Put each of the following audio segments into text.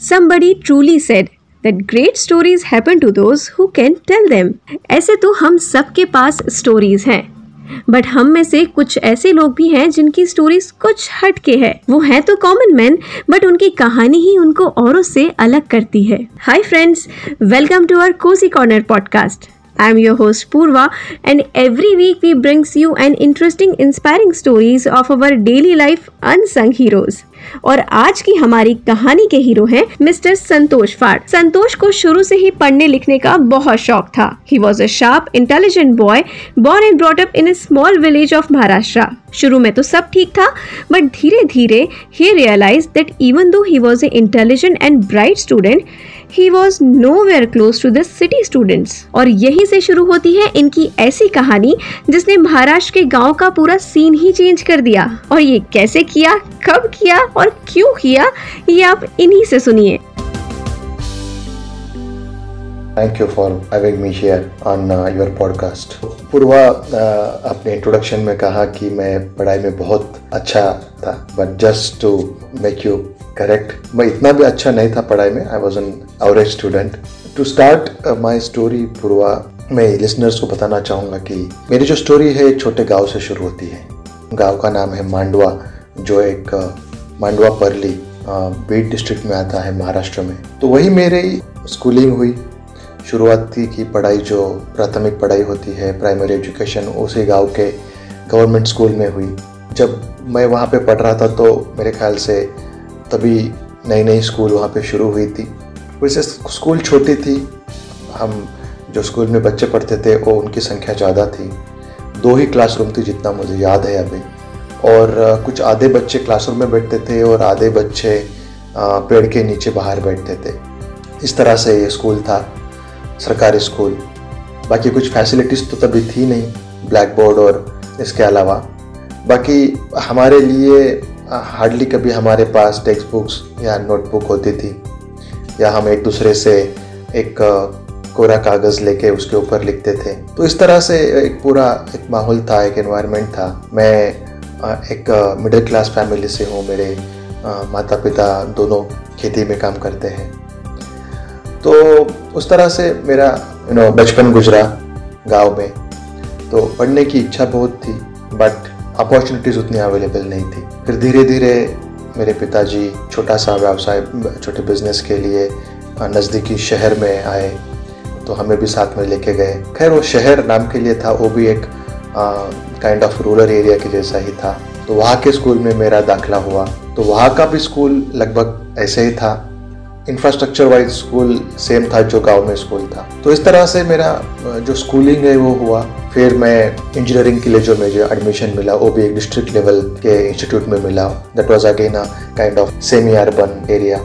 Somebody truly said that great stories happen to those who can tell them. ऐसे तो हम सबके पास stories हैं बट हम में से कुछ ऐसे लोग भी हैं जिनकी स्टोरीज कुछ हटके है। वो हैं तो कॉमन मैन बट उनकी कहानी ही उनको औरों से अलग करती है। Hi friends welcome to our cosy corner podcast I am your host, Purva, and every week we brings you an interesting, inspiring stories of our daily life unsung heroes. और आज की हमारी कहानी के हीरो हैं मिस्टर संतोष फाड़। संतोष को शुरू से ही पढ़ने लिखने का बहुत शौक था। He was a sharp intelligent boy born and brought up in small village of Maharashtra शुरू में तो सब ठीक था बट धीरे धीरे ही realise that even though he was a intelligent and bright student he was nowhere close to the city students और यही से शुरू होती है इनकी ऐसी कहानी, जिसने महाराष्ट्र के गाँव का पूरा सीन ही चेंज कर दिया। और ये कैसे किया, कब किया और क्यों किया, ये आप इन्हीं से सुनिए। Thank you for having me share on your podcast Purva uh, अपने इंट्रोडक्शन में कहा कि मैं पढ़ाई में बहुत अच्छा था but just to make you correct मैं इतना भी अच्छा नहीं था पढ़ाई में I was an average student to start my story Purva मैं लिसनर्स को बताना चाहूँगा कि मेरी जो स्टोरी है एक छोटे गाँव से शुरू होती है। गाँव का नाम है मांडवा जो एक uh, मांडवा परली बीट डिस्ट्रिक्ट में आता है महाराष्ट्र में। तो वही मेरी स्कूलिंग हुई। शुरुआती की पढ़ाई जो प्राथमिक पढ़ाई होती है प्राइमरी एजुकेशन उसी गाँव के गवर्नमेंट स्कूल में हुई। जब मैं वहाँ पे पढ़ रहा था तो मेरे ख्याल से तभी नई नई स्कूल वहाँ पे शुरू हुई थी। वैसे स्कूल छोटी थी, हम जो स्कूल में बच्चे पढ़ते थे, वो उनकी संख्या ज़्यादा थी। दो ही क्लासरूम थी जितना मुझे याद है अभी। और कुछ आधे बच्चे क्लासरूम में बैठते थे और आधे बच्चे पेड़ के नीचे बाहर बैठते थे। इस तरह से ये स्कूल था। सरकारी स्कूल। बाकी कुछ फैसिलिटीज़ तो तभी थी नहीं ब्लैक बोर्ड और इसके अलावा। बाकी हमारे लिए हार्डली कभी हमारे पास टेक्स्ट बुक्स या नोटबुक होती थी। या हम एक दूसरे से एक कोरा कागज़ लेके उसके ऊपर लिखते थे। तो इस तरह से एक पूरा एक माहौल था, एक एनवायरनमेंट था। मैं एक मिडिल क्लास फैमिली से हूँ, मेरे माता पिता दोनों खेती में काम करते हैं। तो उस तरह से मेरा यू नो बचपन गुजरा गाँव में। तो पढ़ने की इच्छा बहुत थी बट अपॉर्चुनिटीज़ उतनी अवेलेबल नहीं थी। फिर धीरे धीरे मेरे पिताजी छोटा सा व्यवसाय, छोटे बिज़नेस के लिए नज़दीकी शहर में आए तो हमें भी साथ में लेके गए। खैर, वो शहर नाम के लिए था, वो भी एक काइंड ऑफ़ रूरल एरिया के जैसा ही था। तो वहाँ के स्कूल में मेरा दाखला हुआ। तो वहाँ का भी स्कूल लगभग ऐसे ही था। इंफ्रास्ट्रक्चर वाइज स्कूल सेम था जो गाँव में स्कूल था। तो इस तरह से मेरा जो स्कूलिंग है वो हुआ। फिर मैं इंजीनियरिंग के लिए जो मुझे एडमिशन मिला, वो भी एक डिस्ट्रिक्ट लेवल के इंस्टीट्यूट में मिला। That was again a kind of semi urban area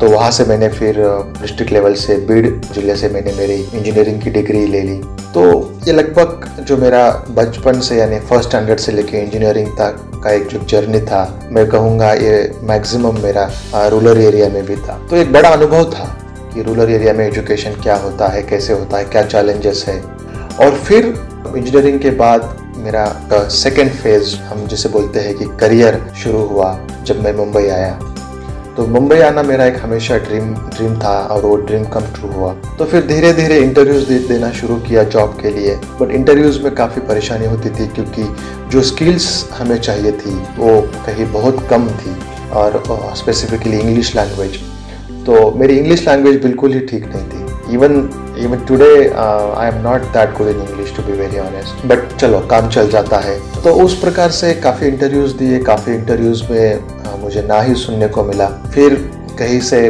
तो वहाँ से मैंने फिर डिस्ट्रिक्ट लेवल से बीड ज़िले से मैंने मेरी इंजीनियरिंग की डिग्री ले ली। तो ये लगभग जो मेरा बचपन से यानी फ़र्स्ट स्टैंडर्ड से लेके इंजीनियरिंग तक का एक जो जर्नी था, मैं कहूँगा ये मैक्सिमम मेरा रूरल एरिया में भी था। तो एक बड़ा अनुभव था कि रूरल एरिया में एजुकेशन क्या होता है, कैसे होता है, क्या चैलेंजेस है। और फिर इंजीनियरिंग के बाद मेरा सेकेंड फ़ेज़ हम जिसे बोलते हैं कि करियर शुरू हुआ जब मैं मुंबई आया। तो मुंबई आना मेरा एक हमेशा ड्रीम ड्रीम था और वो ड्रीम कम ट्रू हुआ। तो फिर धीरे धीरे इंटरव्यूज़ दे, देना शुरू किया जॉब के लिए। बट इंटरव्यूज़ में काफ़ी परेशानी होती थी क्योंकि जो स्किल्स हमें चाहिए थी वो कहीं बहुत कम थी और स्पेसिफिकली इंग्लिश लैंग्वेज तो मेरी इंग्लिश लैंग्वेज बिल्कुल ही ठीक नहीं थी। Even even today I am not that good in English to be very honest but चलो काम चल जाता है। तो उस प्रकार से काफ़ी इंटरव्यूज़ दिए काफ़ी इंटरव्यूज़ में मुझे ना ही सुनने को मिला। फिर कहीं से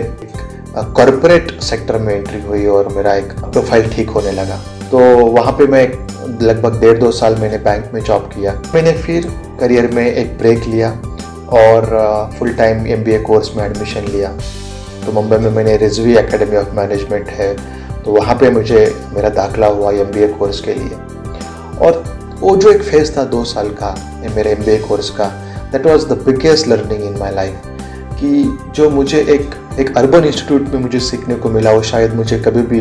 कॉरपोरेट सेक्टर में एंट्री हुई और मेरा एक प्रोफ़ाइल ठीक होने लगा। तो वहाँ पे मैं लगभग डेढ़ दो साल मैंने बैंक में जॉब किया। मैंने फिर करियर में एक ब्रेक लिया और फुल टाइम एमबीए कोर्स में एडमिशन लिया। तो मुंबई में मैंने रिजवी एकेडमी ऑफ़ मैनेजमेंट है। तो वहाँ पे मुझे मेरा दाखला हुआ एमबीए कोर्स के लिए। और वो जो एक फ़ेज़ था दो साल का मेरे एमबीए कोर्स का that was the biggest learning in my life कि जो मुझे एक एक अर्बन इंस्टीट्यूट में मुझे सीखने को मिला, वो शायद मुझे कभी भी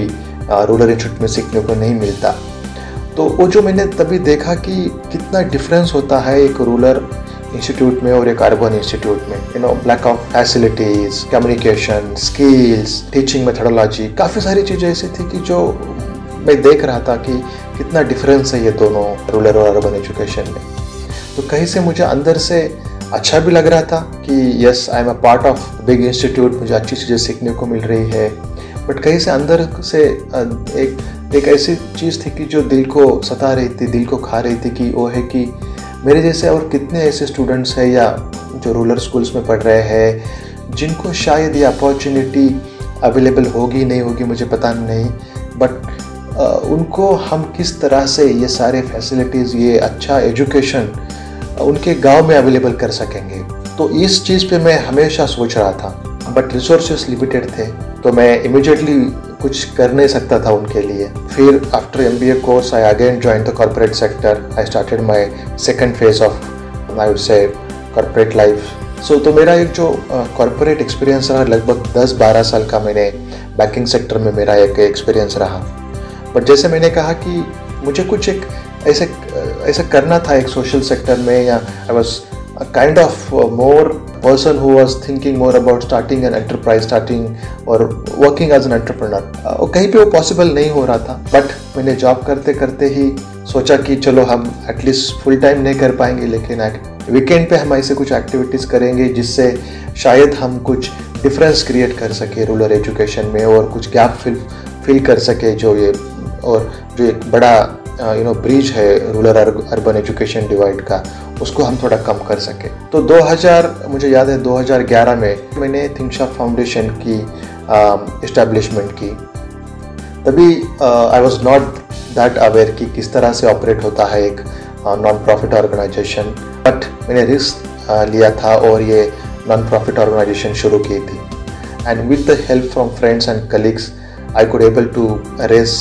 रूरल इंस्टीट्यूट में सीखने को नहीं मिलता। तो वो जो मैंने तभी देखा कि कितना डिफरेंस होता है एक रूरल इंस्टीट्यूट में और एक अर्बन इंस्टीट्यूट में। You know black of facilities communication skills teaching methodology काफ़ी सारी चीज़ें ऐसी थी कि जो मैं देख रहा था कि कितना डिफरेंस है ये दोनों रूरल और अर्बन एजुकेशन में। तो कहीं से मुझे अंदर से अच्छा भी लग रहा था कि yes I am a part of big institute मुझे अच्छी चीज़ें सीखने को मिल रही है। बट कहीं से अंदर से एक एक ऐसी चीज़ थी कि जो दिल को सता रही थी, दिल को खा रही थी कि वो है कि मेरे जैसे और कितने ऐसे स्टूडेंट्स हैं या जो रूरल स्कूल्स में पढ़ रहे हैं, जिनको शायद ये अपॉर्चुनिटी अवेलेबल होगी नहीं होगी मुझे पता नहीं। बट उनको हम किस तरह से ये सारे फैसिलिटीज़ ये अच्छा एजुकेशन उनके गाँव में अवेलेबल कर सकेंगे। तो इस चीज़ पे मैं हमेशा सोच रहा था। बट रिसोर्सेस लिमिटेड थे तो मैं इमिजिएटली कुछ कर नहीं सकता था उनके लिए। फिर after M B A course I again join the corporate sector I started my second phase of I say corporate life सो तो मेरा एक जो कॉरपोरेट एक्सपीरियंस रहा, लगभग 10-12 साल का मैंने बैंकिंग सेक्टर में मेरा एक एक्सपीरियंस रहा। बट जैसे मैंने कहा कि मुझे कुछ एक ऐसे ऐसे करना था एक सोशल सेक्टर में, या I was kind of more person who was thinking more about starting an enterprise starting और वर्किंग एज एन एंटरप्रेनर और कहीं पे वो पॉसिबल नहीं हो रहा था बट मैंने जॉब करते करते ही सोचा कि चलो हम एटलीस्ट फुल टाइम नहीं कर पाएँगे, लेकिन वीकेंड पे हम ऐसे कुछ एक्टिविटीज़ करेंगे जिससे शायद हम कुछ डिफरेंस क्रिएट कर सके रूरल एजुकेशन में और कुछ गैप फिल फिल कर सके जो ये, और जो एक बड़ा यू नो ब्रिज है रूरल अर्बन एजुकेशन डिवाइड का, उसको हम थोड़ा कम कर सके। तो 2000 मुझे याद है 2011 में मैंने थिंगशा फाउंडेशन की इस्टेब्लिशमेंट की। तभी I was not that aware कि किस तरह से ऑपरेट होता है एक नॉन प्रॉफिट ऑर्गेनाइजेशन बट मैंने रिस्क लिया था और ये नॉन प्रॉफिट ऑर्गेनाइजेशन शुरू की थी। And with the help from friends and colleagues I could able to raise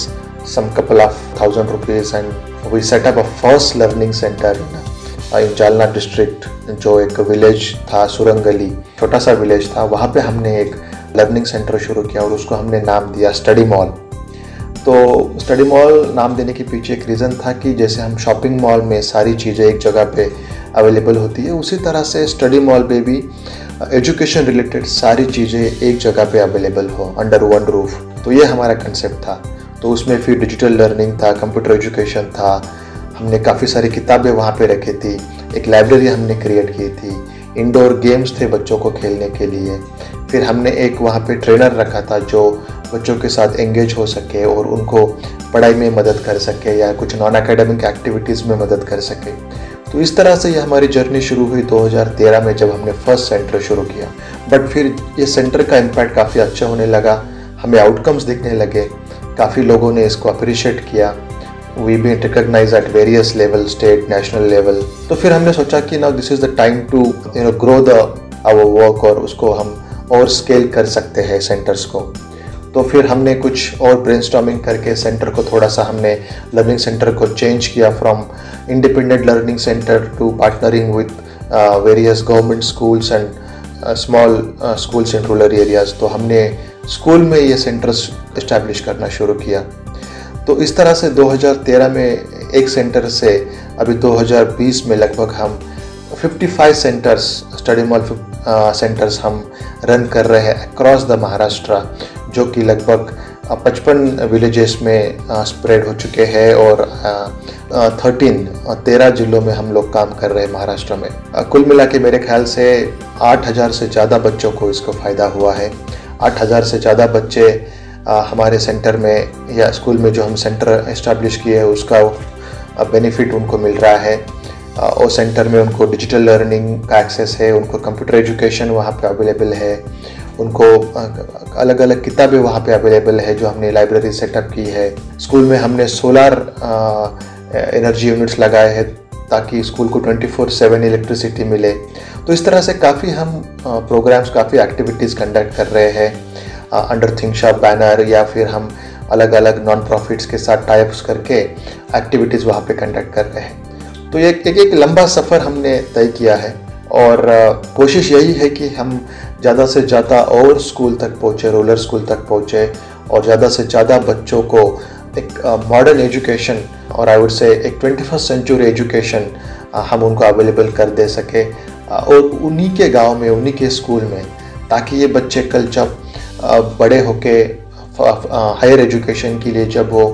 some couple of thousand rupees and we set up a first learning center in in Jalna district जो एक village था सुरंगली छोटा सा village था, वहाँ पे हमने एक लर्निंग सेंटर शुरू किया और उसको हमने नाम दिया स्टडी मॉल तो स्टडी मॉल नाम देने के पीछे एक रीज़न था कि जैसे हम शॉपिंग मॉल में सारी चीज़ें एक जगह पे अवेलेबल होती है, उसी तरह से स्टडी मॉल पे भी एजुकेशन रिलेटेड सारी चीज़ें एक जगह पे अवेलेबल हो अंडर वन रूफ तो ये हमारा कंसेप्ट था. तो उसमें फिर डिजिटल लर्निंग था कंप्यूटर एजुकेशन था। हमने काफ़ी सारी किताबें वहाँ पे रखी थी। एक लाइब्रेरी हमने क्रिएट की थी। इंडोर गेम्स थे बच्चों को खेलने के लिए। फिर हमने एक वहाँ पे ट्रेनर रखा था जो बच्चों के साथ एंगेज हो सके और उनको पढ़ाई में मदद कर सके या कुछ नॉन अकेडमिक एक्टिविटीज़ में मदद कर सके। तो इस तरह से ये हमारी जर्नी शुरू हुई 2013 में जब हमने फ़र्स्ट सेंटर शुरू किया। बट फिर ये सेंटर का इम्पैक्ट काफ़ी अच्छा होने लगा। हमें आउटकम्स दिखने लगे। काफ़ी लोगों ने इसको अप्रिशिएट किया। We be recognise at various level state national level तो फिर हमने सोचा कि ना this is the time to you know grow the our work और उसको हम और स्केल कर सकते हैं सेंटर्स को। तो फिर हमने कुछ और ब्रेन करके सेंटर को थोड़ा सा हमने लर्निंग सेंटर को चेंज किया from independent learning centre to partnering with various government schools and small schools in rural areas तो हमने स्कूल में ये सेंटर्स इस्टेब्लिश करना शुरू किया। तो इस तरह से 2013 में एक सेंटर से अभी 2020 में लगभग हम 55 सेंटर्स स्टडी मॉल सेंटर्स हम रन कर रहे हैं अक्रॉस द महाराष्ट्र जो कि लगभग पचपन विलेजेस में स्प्रेड हो चुके हैं और थर्टीन तेरह जिलों में हम लोग काम कर रहे हैं महाराष्ट्र में। कुल मिला के मेरे ख्याल से आठ हज़ार से ज़्यादा बच्चों को इसको फ़ायदा हुआ है। आठ हज़ार से ज़्यादा बच्चे हमारे सेंटर में या स्कूल में जो हम सेंटर इस्टेब्लिश किए हैं, उसका बेनिफिट उनको मिल रहा है। और सेंटर में उनको डिजिटल लर्निंग का एक्सेस है, उनको कंप्यूटर एजुकेशन वहाँ पे अवेलेबल है, उनको अलग अलग किताबें वहाँ पे अवेलेबल है जो हमने लाइब्रेरी सेटअप की है। स्कूल में हमने सोलार एनर्जी यूनिट्स लगाए हैं ताकि स्कूल को 24 फोर सेवन इलेक्ट्रिसिटी मिले। तो इस तरह से काफ़ी हम प्रोग्राम्स काफ़ी एक्टिविटीज़ कंडक्ट कर रहे हैं। अंडर थिंक शॉप बैनर या फिर हम अलग अलग नॉन प्रॉफिट्स के साथ टाइप्स करके एक्टिविटीज़ वहाँ पे कंडक्ट कर रहे हैं। तो एक एक, एक लंबा सफ़र हमने तय किया है और कोशिश यही है कि हम ज़्यादा से ज़्यादा और स्कूल तक पहुँचे रूरल स्कूल तक पहुँचे और ज़्यादा से ज़्यादा बच्चों को एक मॉडर्न एजुकेशन और आई वुड से एक ट्वेंटी फ़र्स्ट सेंचुरी एजुकेशन हम उनको अवेलेबल कर दे सके और उन्हीं के गाँव में उन्हीं के स्कूल में ताकि ये बच्चे कल जब बड़े होके हायर एजुकेशन के लिए जब वो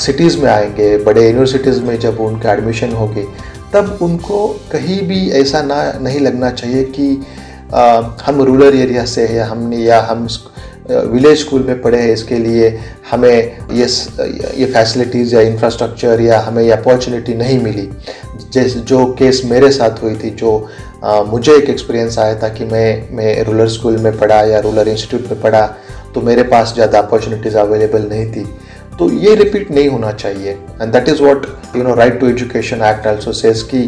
सिटीज़ में आएँगे बड़े यूनिवर्सिटीज़ में जब उनका एडमिशन होगी तब उनको कहीं भी ऐसा ना नहीं लगना चाहिए कि आ, हम रूरल एरिया से या हमने या हम विलेज स्कूल में पढ़े हैं इसके लिए हमें ये ये फैसिलिटीज़ या इंफ्रास्ट्रक्चर या हमें ये अपॉर्चुनिटी नहीं मिली। जैसे जो केस मेरे साथ हुई थी जो आ, मुझे एक एक्सपीरियंस आया था कि मैं मैं रूरल स्कूल में पढ़ा या रूरल इंस्टीट्यूट में पढ़ा तो मेरे पास ज़्यादा अपॉर्चुनिटीज़ अवेलेबल नहीं थी। तो ये रिपीट नहीं होना चाहिए। And that is what you know right to education act also says की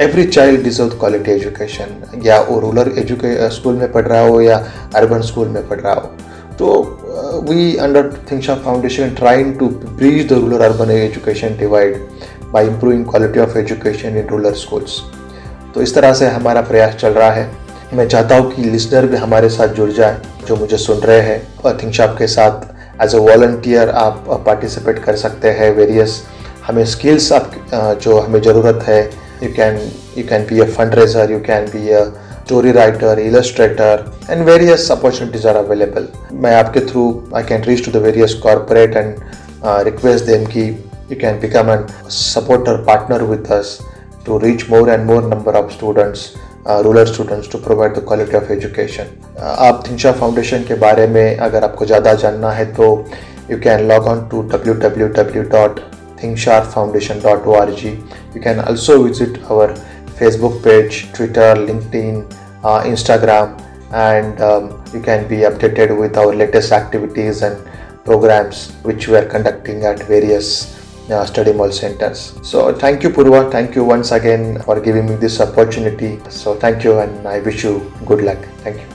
every child deserve quality education या वो रूरल एजुके स्कूल में पढ़ रहा हो या अर्बन स्कूल में पढ़ रहा हो। तो we under Thinkshop foundation trying to bridge the rural urban education divide by improving quality of education in rural schools तो इस तरह से हमारा प्रयास चल रहा है। मैं चाहता हूँ कि लिसनर भी हमारे साथ जुड़ जाए, जो मुझे सुन रहे हैं। थिंक शॉप के साथ एज अ वॉल्टियर आप पार्टिसिपेट कर सकते हैं वेरियस हमें स्किल्स आप जो हमें ज़रूरत है। You can you can be a fund raiser you can be a story writer illustrator and various opportunities are available मैं आपके through I can reach to the various corporate and request them की you can become an supporter partner with us to reach more and more number of students uh, rural students to provide the quality of education. Uh, आप थिंशा foundation के बारे में अगर आपको ज़्यादा जानना है तो you can log on to W W W dot Thinkshop foundation dot O R G you can also visit our Facebook page, Twitter, LinkedIn, uh, Instagram, and um, you can be updated with our latest activities and programs which we are conducting at various uh, study mall centers. So, thank you, Purva. Thank you once again for giving me this opportunity. So, thank you, and I wish you good luck. Thank you.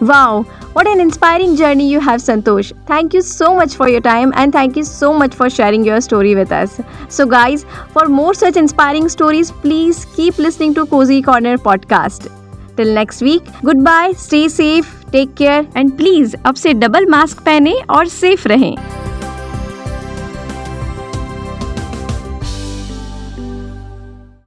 Wow, what an inspiring journey you have, Santosh. Thank you so much for your time and thank you so much for sharing your story with us. So, guys, for more such inspiring stories, please keep listening to Cozy Corner podcast. Till next week, goodbye, stay safe, take care, and please अब से double mask पहने और safe रहें